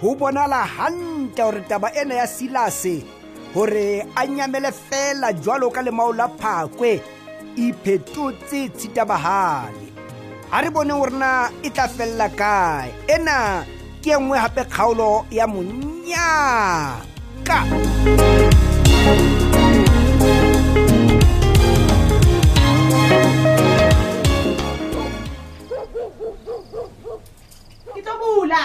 go bonala hantle gore taba ena ya silase gore a nyamele fela jwalo ka lemao la phakwe iphetotse tshitabagale ga re bone gore na e tla felela kae ena ke e nngwe gape kgaolo ya monyaka ke tlo bula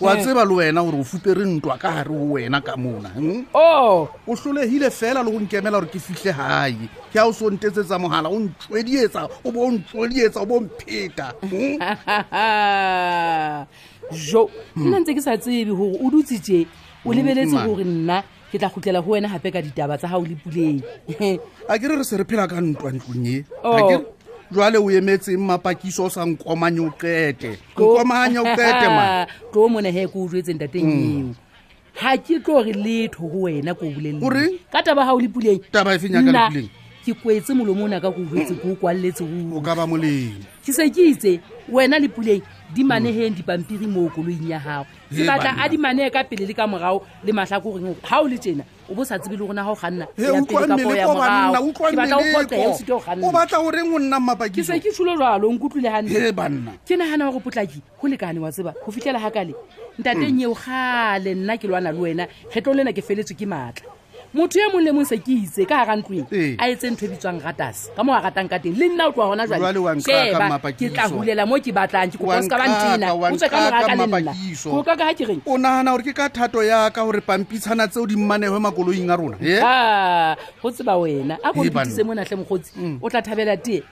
wa tseba le wena gore o fupere ntwa ka gare go wena ka mona hmm? o oh. o hlolegile fela le go nkemela gore ke fitlhe gae ke a o se o ntetsetsa mogala o ntswedietsa o bo o ntswedietsa o bo mpheta hmm? jo nna ntse ke sa tsebe gore o dutse tse o lebeletse gore nna ke tla gotlela go wena gape ka ditaba tsa gago le puleng a ke re re se re phela ka ntwa ntlong e oh. jwale o emetseng mapakiso o sa nkomanye o qete nkomanye o qete ma tlo mone he ko o jwetseng tateng mm. eo ga ke tlo re letho go wena ko boleleng ka taba gago le puleng taba e fenya ka le puleng ke kwetse molomo o ne ka ko hwetse ko o kwaleletse o ka ba molemo ke se ke itse wena le puleng di manegeng dipampiri mo o koloing ya gago se batla a dimane ka pele le ka morago le matlhakoreng ga o le tjena o bo sa tsebe le gona ga o ganna o batla o reng o nna mmapake se ke tsholo jalo o nkutlwile gantle banna ke nagana gore potlaki go lekane wa tseba go fitlhela ga kale ntateng hmm. eo gale nna ke lwana le wena kgetlo lena ke feletswe ke maatla motho e mong le mong se ke itse ka gara ntlong ee. a etse ntho e bitswang ratase ka mo a ratang ka teng le nna o tloa gona jaleeba ke tla hulela mo ke batlang ke kopa seka ba ntena o tswe ka moraga le nna ko ka ka ga ke reng o nagana gore ke ka thato ya ka gore pampitshana tseo di mmanego makoloing a rona go tseba wena a ko mpitsise mo natlhe mokgotsi mm. o tla thabela tee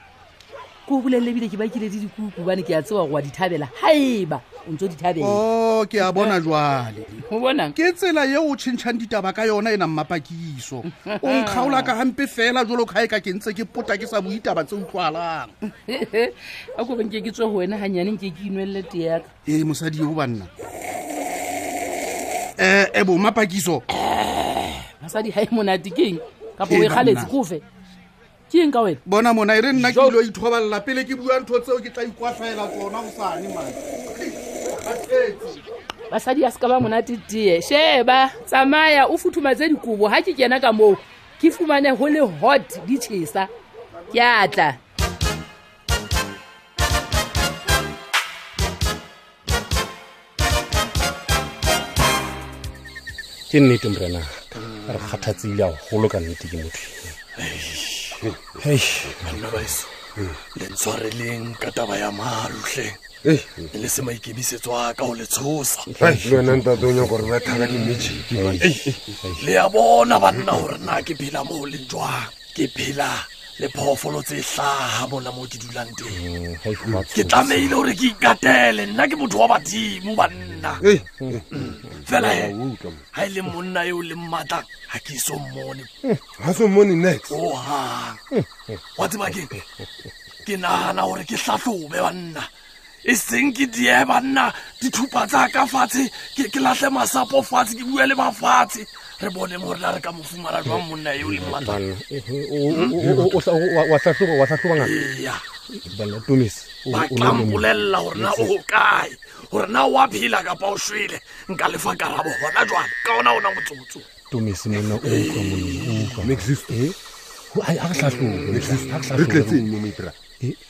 ko bolelele ebile ke ba kiletse dikuku bane ke a tsewa goa dithabela gaeba o ntse o dithabela o oh, ke a bona jwale o bonang ke tsela ye o tšhentšhang ditaba ka yona e nang mapakiso o nkgaola ka gampe fela jalo kgae ka ke ntse ke pota ke sa bue ditaba tse utlwalang a ko re nke ke tswe go wena gannyane nke ke inwelele teaka ee mosadi yo banna um eh, ebo mapakiso mosadi ga e monate keng kapo o e galetse kofe ke eng ka wena bona mona e re nna ke dilo ithobalela pele ke bua ntho tseo ke tla ikwatlhaela tsona go sane mane basadi ya seka ba monate tee sheba tsamaya o futhumatse dikobo ga ke kena ka moo ke fumane go le hot di tšhesa ke atla ke nnete morena re kgathatsile a golo ka nnete ke motho banna baeso le ntshwareleng ka taba ya malutlhe e le se maikemisetso a ka go le tshosa le ya bona banna gore na ke phela mo leng jwang ke phela le phoofolo tse hlaha mona mo ke dulang teng mm, ke tlamehile gore ke ikatele nna ke motho wa badimo banna mm. fela he ga e le monna yo o leng maatla ga ke iso mmone ga so mmone next ogang wa tsebakeng ke nagana gore ke tlhatlhobe banna e seng ke die banna dithupa tsa ka fatshe ke latlhe masapo fatshe ke bua le mafatshe re bone gore la re ka mo fumara jwang monna eo leng wa tlhatlhobangaka bakampolelela gore na o kae gore na wa phela kapa o shwele nka lefa karabo gona jwale ka ona ona motsotso tomese monna o utlwa monna o utlwa ga re tlhatlhobe ga re tlhatlhobe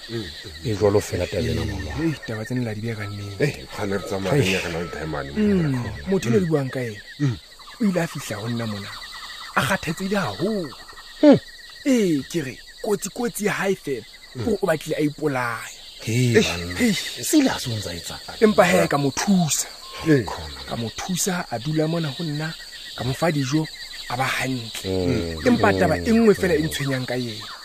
e jalo fela tabena taba tsene la dibeka nnegane re tsamaenyagana le taemane motho ne di buang ka ene mm. o ile a fitlha go nna mona a kgathetsele gagolo hmm. ee ke re kotsikotsi ya gae fela mm. gore o batlile a ipolaya empa he ka mo thusa ka mo thusa a dula mona go nna ka mo fa dijo a ba gantle mm. empa taba e nngwe fela e ntshwenyang ka ena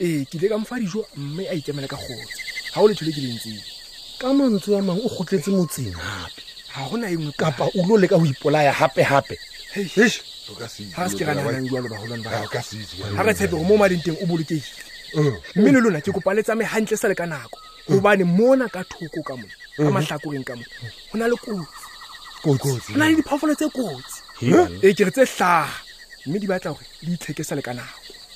ee ke ile ka mofa dijo mme a ikemele ka gone ga o le thule ke lentseng ka mantswe a mangwe o gotletse motseng gape ga go na e nngwe kapa o lo leka go ipolaya gape-gape ga se ke ganaganang jalo bagolwane ba ga re tshepe go mo mading teng o bolokegile mm. mme le lona ke kopa le tsame gantle sa le ka nako mm. gobane mona ka thoko ka mone ka mm. matlhakoreng ka mone go na le kotsi go na le diphoofolo tse kotsi ee ke re tse tlhaga mme di batla gore di itlheke sa le ka nako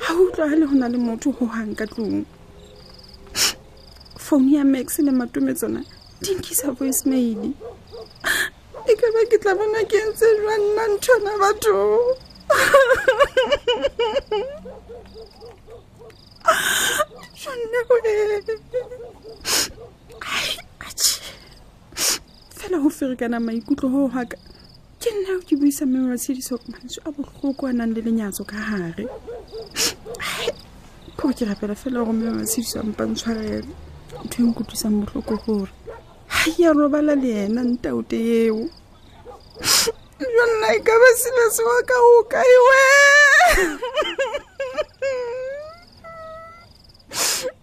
ga o utlwagale go na le motho go gang ka tlong founu ya max le matome tsona di nkisa voice maile e ka ba ke tla bona ke ntse jwa nna nthona batho jwanne go ee fela go ferekana maikutlo go gaka ke nna o ke buisa mme wa tshediso mantswe a botlhoko a nang le lenyatso ka gare ko ke rapela fela gore mme wa tshediso a mpantshwarele ntho e nkutlwisang botlhoko gore ga ya robala le ena ntaute eo jo nna e ka ba selo sewa ka o kaiwe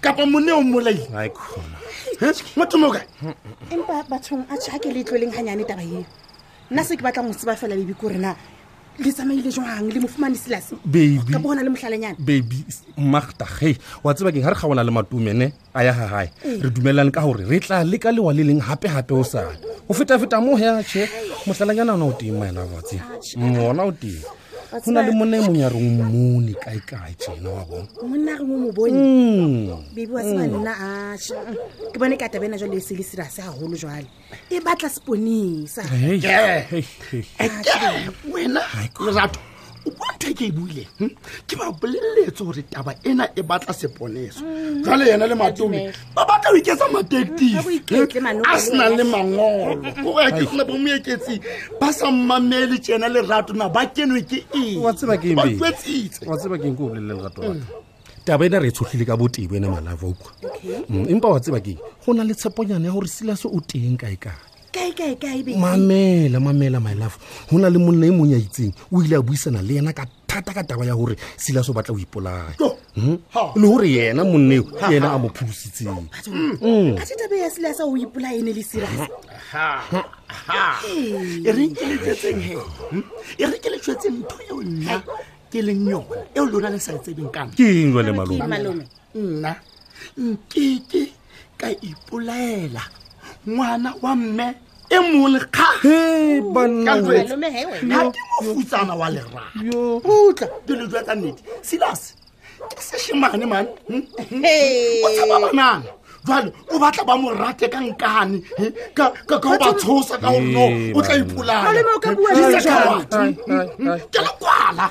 kapa mone o mmolaile mo thomo kae empa bathong a tšha ke le tloleng ganyane taba eo nna se ke batlang go tseba fela bebi ko rena le tsamaile jwang le mofumane selase ka bona le motlhalenyana baby magta ge wa tseba keng ga re ga ona le matumene a ya ga gae ee. re dumelelane ka gore re tla le ka lewa le leng gape-gape o sane go feta-feta mo heache motlhalenyana ona o teng maena batse mona o teng go na le monna e mong ya reng mone kaekae tsena wa bona monna re mo mo bone mm. bebi wa seba mm. nna asha ke bone ka tabena jalo e se le serase gagolo jale e batla seponisa wena lerato o bontho ke e buile hm? ke ba boleletse gore taba ena e batla seponesa mm. jale yena le matome ba batla go iketsa matektifa se nang le mangolo o ya ke sena bo moeketsing ba sa mmamele tsena lerato na ba kenwe ke engbatsetsitse taba ena re e tshogile ka botebo ena malava ukwa mm, empa wa tseba keng go na le tsheponyana ya gore silase o teng kae kae mamela mamela my love go na le monna e mong ya itseng o ile a buisana le ena ka thata ka taba ya gore silas o batla o ipolaya hmm? le gore yena monneo ke yena a mo phulositseng hmm. ka tetabe ya silasa o ipolaya e ne le silas e re ke letsetseng he hmm? e re ke letsetseng ntho eo nna ke leng yone eo lona le sa e tsebeng kana ke eng jale malome nna nkeke ka ipolaela ngwana wa mme e mole ga ke mofutsana wa leraautla dilo jwa ka nnete silas ke seshemane mane hmm? hmm? o tshaba banana jale o batla ba mo rate ka nkane eh, ka go ba tshosa ka goreno o tla ipolaaekela kwala